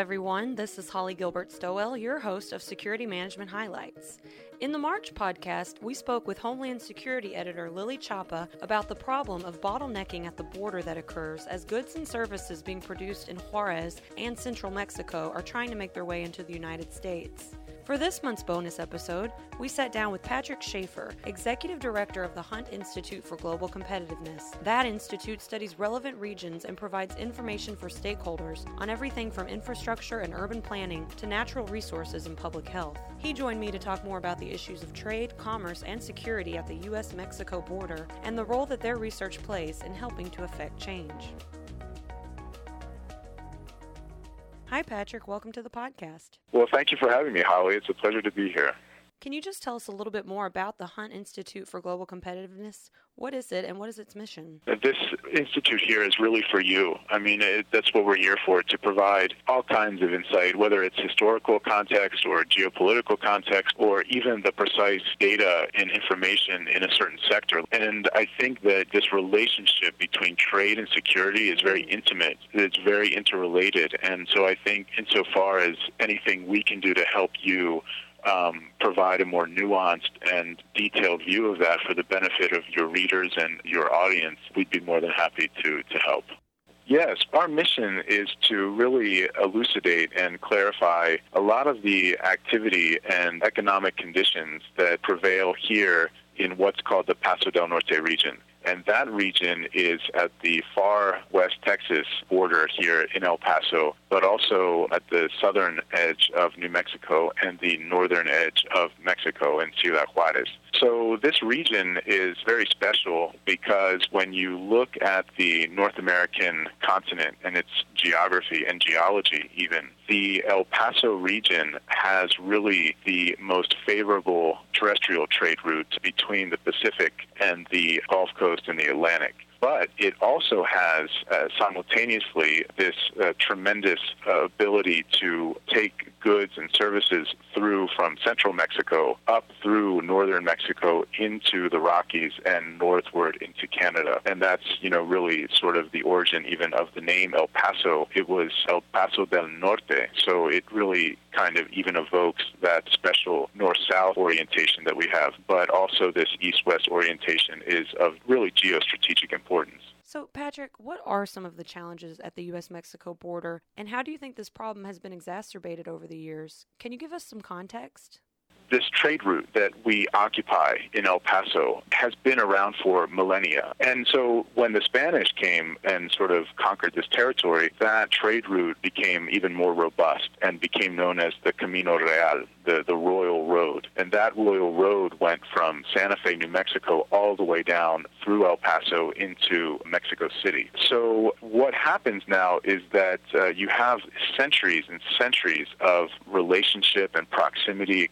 everyone. This is Holly Gilbert Stowell, your host of Security Management Highlights. In the March podcast, we spoke with Homeland Security editor Lily Chapa about the problem of bottlenecking at the border that occurs as goods and services being produced in Juarez and central Mexico are trying to make their way into the United States. For this month's bonus episode, we sat down with Patrick Schaefer, Executive Director of the Hunt Institute for Global Competitiveness. That institute studies relevant regions and provides information for stakeholders on everything from infrastructure and urban planning to natural resources and public health. He joined me to talk more about the issues of trade, commerce, and security at the U.S. Mexico border and the role that their research plays in helping to affect change. Hi, Patrick. Welcome to the podcast. Well, thank you for having me, Holly. It's a pleasure to be here. Can you just tell us a little bit more about the Hunt Institute for Global Competitiveness? What is it and what is its mission? Uh, this institute here is really for you. I mean, it, that's what we're here for to provide all kinds of insight, whether it's historical context or geopolitical context or even the precise data and information in a certain sector. And I think that this relationship between trade and security is very intimate, it's very interrelated. And so I think, insofar as anything we can do to help you um, provide a more nuanced and detailed view of that for the benefit of your readers and your audience, we'd be more than happy to, to help. Yes, our mission is to really elucidate and clarify a lot of the activity and economic conditions that prevail here in what's called the Paso del Norte region. And that region is at the far west Texas border here in El Paso, but also at the southern edge of New Mexico and the northern edge of Mexico in Ciudad Juarez. So this region is very special because when you look at the North American continent and its geography and geology even, the El Paso region has really the most favorable terrestrial trade routes between the Pacific and the Gulf Coast and the Atlantic but it also has uh, simultaneously this uh, tremendous uh, ability to take goods and services through from central Mexico up through northern Mexico into the Rockies and northward into Canada. And that's, you know, really sort of the origin even of the name El Paso. It was El Paso del Norte. So it really kind of even evokes that special north-south orientation that we have, but also this east-west orientation is of really geostrategic importance. So, Patrick, what are some of the challenges at the U.S. Mexico border, and how do you think this problem has been exacerbated over the years? Can you give us some context? This trade route that we occupy in El Paso has been around for millennia. And so when the Spanish came and sort of conquered this territory, that trade route became even more robust and became known as the Camino Real, the, the Royal Road. And that Royal Road went from Santa Fe, New Mexico, all the way down through El Paso into Mexico City. So what happens now is that uh, you have centuries and centuries of relationship and proximity,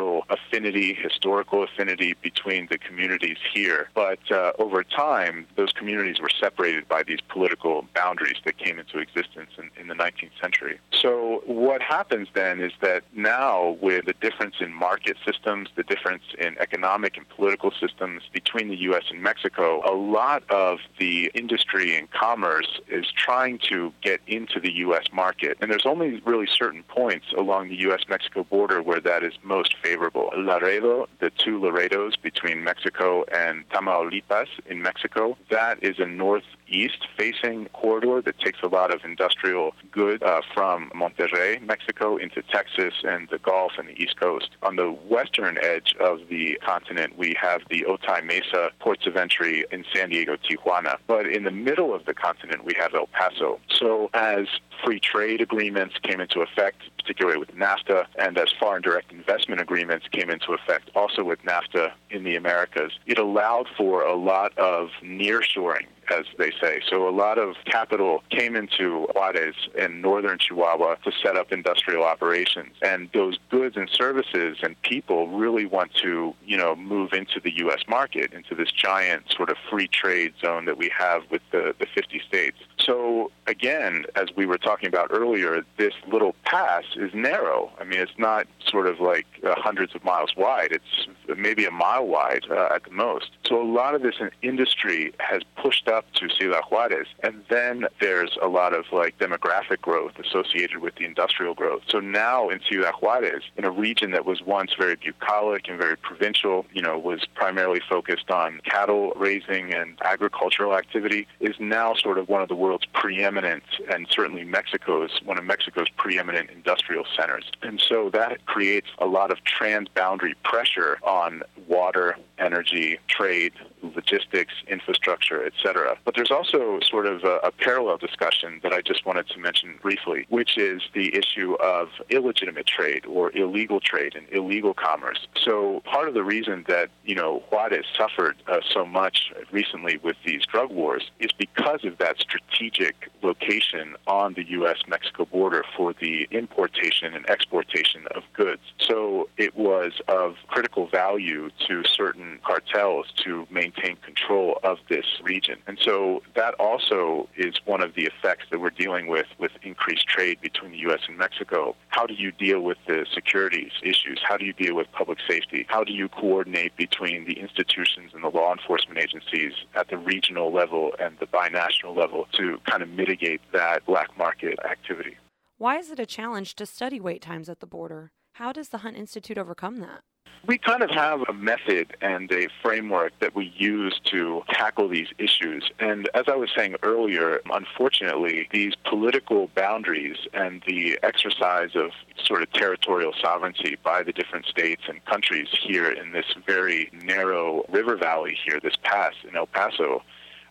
cultural affinity, historical affinity between the communities here. But uh, over time, those communities were separated by these political boundaries that came into existence in, in the 19th century. So what happens then is that now, with the difference in market systems, the difference in economic and political systems between the U.S. and Mexico, a lot of the industry and commerce is trying to get into the U.S. market. And there's only really certain points along the U.S. Mexico border where that is most favorable. Laredo, the two Laredos between Mexico and Tamaulipas in Mexico, that is a north east facing corridor that takes a lot of industrial goods uh, from Monterrey, Mexico, into Texas and the Gulf and the East Coast. On the western edge of the continent, we have the Otay Mesa ports of entry in San Diego, Tijuana. But in the middle of the continent, we have El Paso. So as free trade agreements came into effect, particularly with NAFTA, and as foreign direct investment agreements came into effect also with NAFTA in the Americas, it allowed for a lot of nearshoring as they say. So a lot of capital came into Juarez in northern Chihuahua to set up industrial operations. And those goods and services and people really want to, you know, move into the U.S. market, into this giant sort of free trade zone that we have with the, the 50 states. So again, as we were talking about earlier, this little pass is narrow. I mean, it's not sort of like uh, hundreds of miles wide. It's maybe a mile wide uh, at the most. So a lot of this industry has pushed up to Ciudad Juarez, and then there's a lot of like demographic growth associated with the industrial growth. So now in Ciudad Juarez, in a region that was once very bucolic and very provincial, you know, was primarily focused on cattle raising and agricultural activity, is now sort of one of the world's preeminent, and certainly Mexico's, one of Mexico's preeminent industrial centers. And so that creates a lot of transboundary pressure on water, energy, trade, logistics, infrastructure, etc. But there's also sort of a, a, parallel discussion that I just wanted to mention briefly, which is the issue of illegitimate trade or illegal trade and illegal commerce. So part of the reason that you know Juarez suffered uh, so much recently with these drug wars is because of that strategic location on the U.S.-Mexico border for the importation and exportation of goods. So it was of critical value to certain cartels to maintain control of this region. And so that also is one of the effects that we're dealing with with increased trade between the U.S. and Mexico. How do you deal with the securities issues? How do you deal with public safety? How do you coordinate between the institutions and the law enforcement agencies at the regional level and the binational level to kind of mitigate that black market activity? Why is it a challenge to study wait times at the border? How does the Hunt Institute overcome that? We kind of have a method and a framework that we use to tackle these issues. And as I was saying earlier, unfortunately, these political boundaries and the exercise of sort of territorial sovereignty by the different states and countries here in this very narrow river valley here, this pass in El Paso,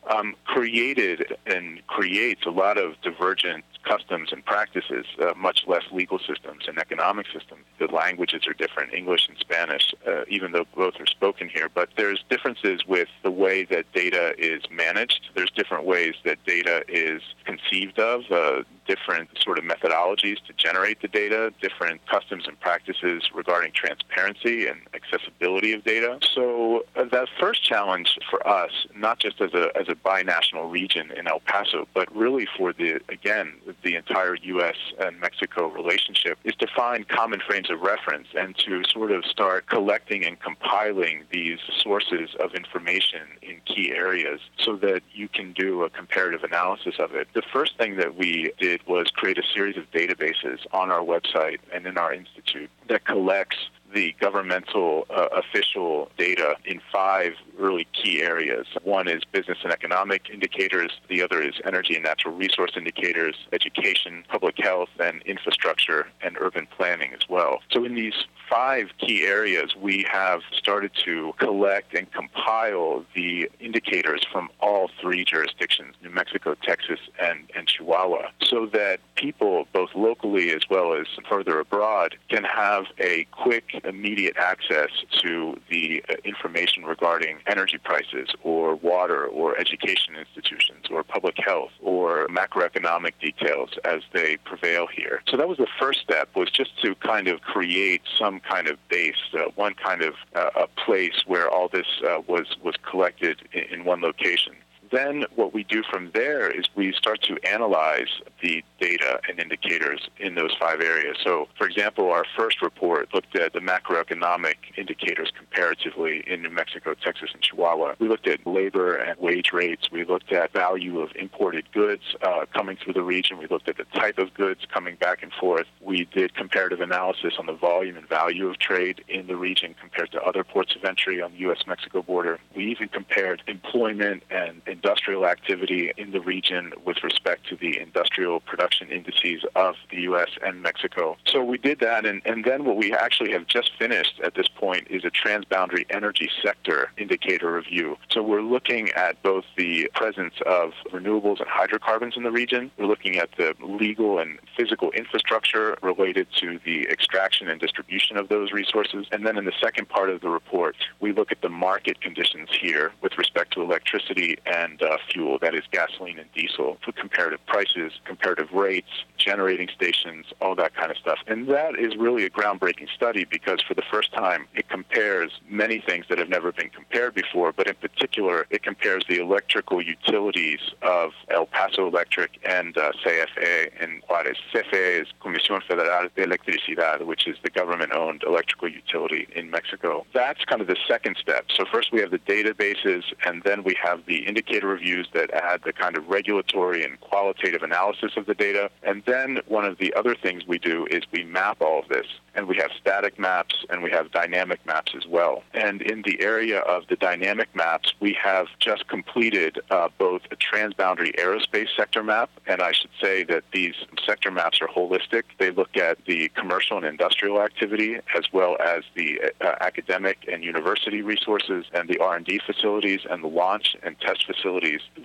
um, created and creates a lot of divergent customs and practices, uh, much less legal systems and economic systems. The languages are different, English and Spanish, uh, even though both are spoken here. But there's differences with the way that data is managed. There's different ways that data is conceived of. Uh, different sort of methodologies to generate the data, different customs and practices regarding transparency and accessibility of data. So uh, that first challenge for us, not just as a as a binational region in El Paso, but really for the again the entire U.S. and Mexico relationship, is to find common frames of reference and to sort of start collecting and compiling these sources of information in key areas so that you can do a comparative analysis of it. The first thing that we did did was create a series of databases on our website and in our institute that collects the governmental uh, official data in five really key areas. One is business and economic indicators, the other is energy and natural resource indicators, education, public health, and infrastructure and urban planning as well. So in these five key areas, we have started to collect and compile the indicators from all three jurisdictions, New Mexico, Texas, and, and Chihuahua, so that people, both locally as well as further abroad, can have a quick immediate access to the uh, information regarding energy prices or water or education institutions or public health or macroeconomic details as they prevail here. So that was the first step was just to kind of create some kind of base, uh, one kind of uh, a place where all this uh, was was collected in, in one location then what we do from there is we start to analyze the data and indicators in those five areas. So, for example, our first report looked at the macroeconomic indicators comparatively in New Mexico, Texas, and Chihuahua. We looked at labor and wage rates. We looked at value of imported goods uh, coming through the region. We looked at the type of goods coming back and forth. We did comparative analysis on the volume and value of trade in the region compared to other ports of entry on the U.S.-Mexico border. We even compared employment and, and industrial activity in the region with respect to the industrial production indices of the U.S. and Mexico. So we did that, and, and then what we actually have just finished at this point is a transboundary energy sector indicator review. So we're looking at both the presence of renewables and hydrocarbons in the region. We're looking at the legal and physical infrastructure related to the extraction and distribution of those resources. And then in the second part of the report, we look at the market conditions here with respect to electricity and and uh, fuel, that is gasoline and diesel, for comparative prices, comparative rates, generating stations, all that kind of stuff. And that is really a groundbreaking study because for the first time it compares many things that have never been compared before, but in particular it compares the electrical utilities of El Paso Electric and uh, CFE in Juarez. CFE is Comisión Federal de Electricidad, which is the government-owned electrical utility in Mexico. That's kind of the second step. So first we have the databases, and then we have the indicator reviews that add the kind of regulatory and qualitative analysis of the data. And then one of the other things we do is we map all of this, and we have static maps and we have dynamic maps as well. And in the area of the dynamic maps, we have just completed uh, both a transboundary aerospace sector map, and I should say that these sector maps are holistic. They look at the commercial and industrial activity as well as the uh, academic and university resources and the R&D facilities and the launch and test facilities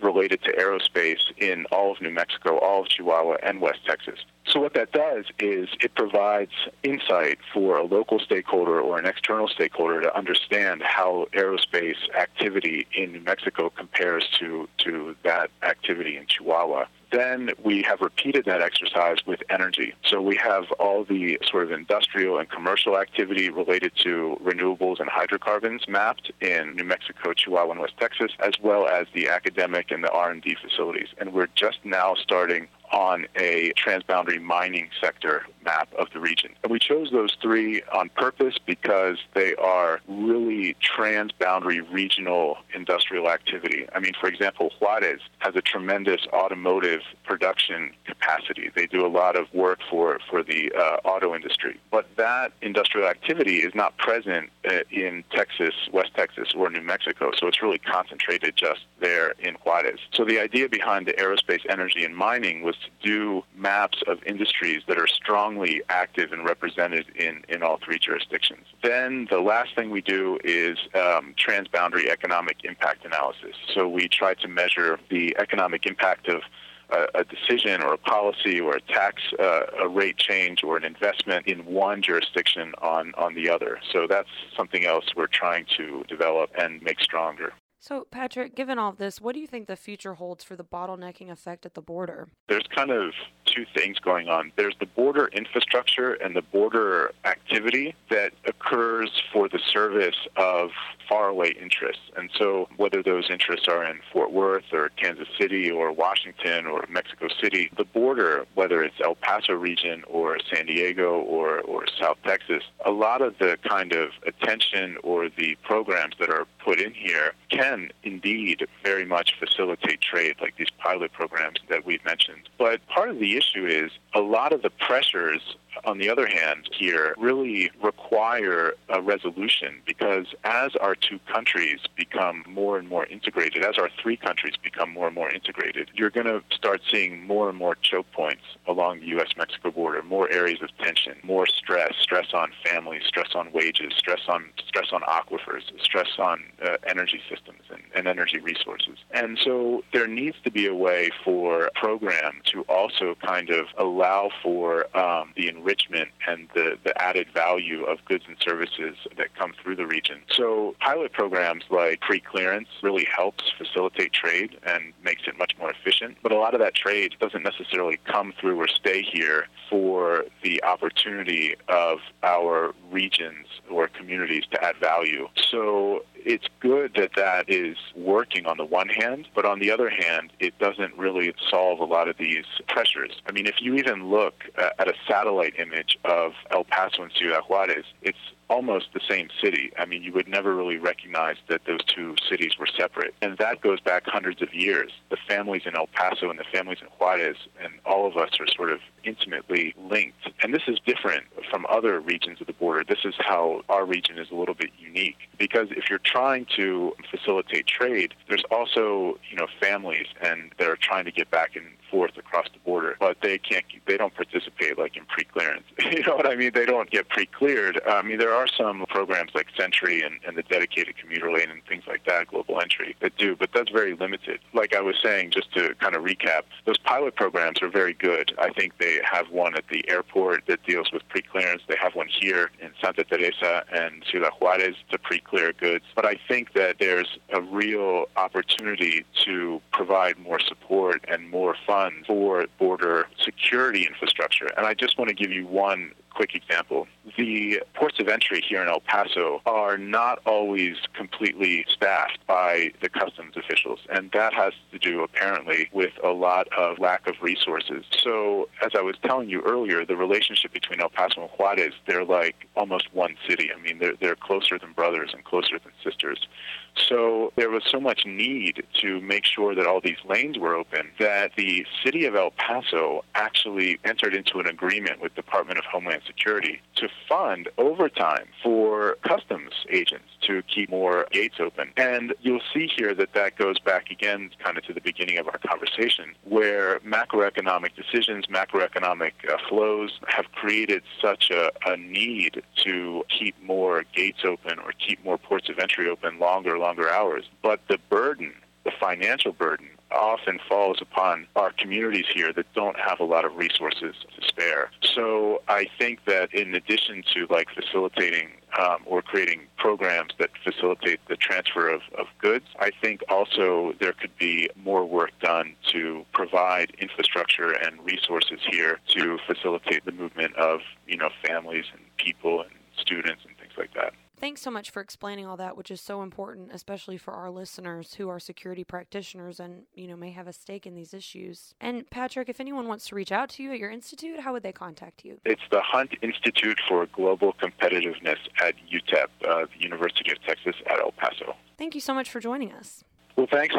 related to aerospace in all of New Mexico, all of Chihuahua, and West Texas. So what that does is it provides insight for a local stakeholder or an external stakeholder to understand how aerospace activity in New Mexico compares to, to that activity in Chihuahua then we have repeated that exercise with energy. So we have all the sort of industrial and commercial activity related to renewables and hydrocarbons mapped in New Mexico, Chihuahua, and West Texas, as well as the academic and the R&D facilities. And we're just now starting on a transboundary mining sector map of the region. And we chose those three on purpose because they are really transboundary regional industrial activity. I mean, for example, Juarez has a tremendous automotive production capacity. They do a lot of work for, for the uh, auto industry. But that industrial activity is not present in Texas, West Texas, or New Mexico. So it's really concentrated just there in Juarez. So the idea behind the aerospace energy and mining was to do maps of industries that are strongly active and represented in, in all three jurisdictions. Then the last thing we do is um, transboundary economic impact analysis. So we try to measure the economic impact of a, a decision or a policy or a tax uh, a rate change or an investment in one jurisdiction on, on the other. So that's something else we're trying to develop and make stronger. So, Patrick, given all of this, what do you think the future holds for the bottlenecking effect at the border? There's kind of two things going on. There's the border infrastructure and the border activity that occurs for the service of faraway interests. And so, whether those interests are in Fort Worth or Kansas City or Washington or Mexico City, the border, whether it's El Paso region or San Diego or, or South Texas, a lot of the kind of attention or the programs that are put in here can indeed very much facilitate trade, like these pilot programs that we've mentioned. But part of the issue is a lot of the pressures on the other hand, here really require a resolution because as our two countries become more and more integrated, as our three countries become more and more integrated, you're going to start seeing more and more choke points along the U.S. Mexico border, more areas of tension, more stress, stress on families, stress on wages, stress on stress on aquifers, stress on uh, energy systems and, and energy resources. And so there needs to be a way for a program to also kind of allow for um, the enrichment and the, the added value of goods and services that come through the region. So pilot programs like pre-clearance really helps facilitate trade and makes it much more efficient. But a lot of that trade doesn't necessarily come through or stay here for the opportunity of our regions or communities to add value. So it's good that that is working on the one hand, but on the other hand, it doesn't really solve a lot of these pressures. I mean, if you even look uh, at a satellite image of El Paso and Ciudad Juarez, it's almost the same city. I mean, you would never really recognize that those two cities were separate. And that goes back hundreds of years. The families in El Paso and the families in Juarez and all of us are sort of intimately linked. And this is different from other regions of the border. This is how our region is a little bit unique. Because if you're trying to facilitate trade, there's also, you know, families and they're trying to get back and forth across the border, but they can't, they don't participate like in pre-clearance. you know what I mean? They don't get pre-cleared. I mean, there are some programs like SENTRI and, and the dedicated commuter lane and things like that, Global Entry, that do, but that's very limited. Like I was saying, just to kind of recap, those pilot programs are very good. I think they have one at the airport that deals with pre-clearance clearance. They have one here in Santa Teresa and Ciudad Juarez to pre-clear goods. But I think that there's a real opportunity to provide more support and more funds for border security infrastructure. And I just want to give you one quick example. The ports of entry here in El Paso are not always completely staffed by the customs officials, and that has to do apparently with a lot of lack of resources. So, as I was telling you earlier, the relationship between El Paso and Juarez, they're like almost one city. I mean, they're, they're closer than brothers and closer than sisters. So there was so much need to make sure that all these lanes were open that the city of El Paso actually entered into an agreement with Department of Homeland Security to fund overtime for customs agents to keep more gates open. And you'll see here that that goes back again kind of to the beginning of our conversation where macroeconomic decisions, macroeconomic uh, flows have created such a, a need to keep more gates open or keep more ports of entry open longer, longer hours. But the burden, the financial burden, often falls upon our communities here that don't have a lot of resources to spare. So I think that in addition to like facilitating um, or creating programs that facilitate the transfer of, of goods, I think also there could be more work done to provide infrastructure and resources here to facilitate the movement of you know families and people and students and things like that. Thanks so much for explaining all that, which is so important, especially for our listeners who are security practitioners and, you know, may have a stake in these issues. And Patrick, if anyone wants to reach out to you at your institute, how would they contact you? It's the Hunt Institute for Global Competitiveness at UTEP, uh, the University of Texas at El Paso. Thank you so much for joining us. Well, thanks.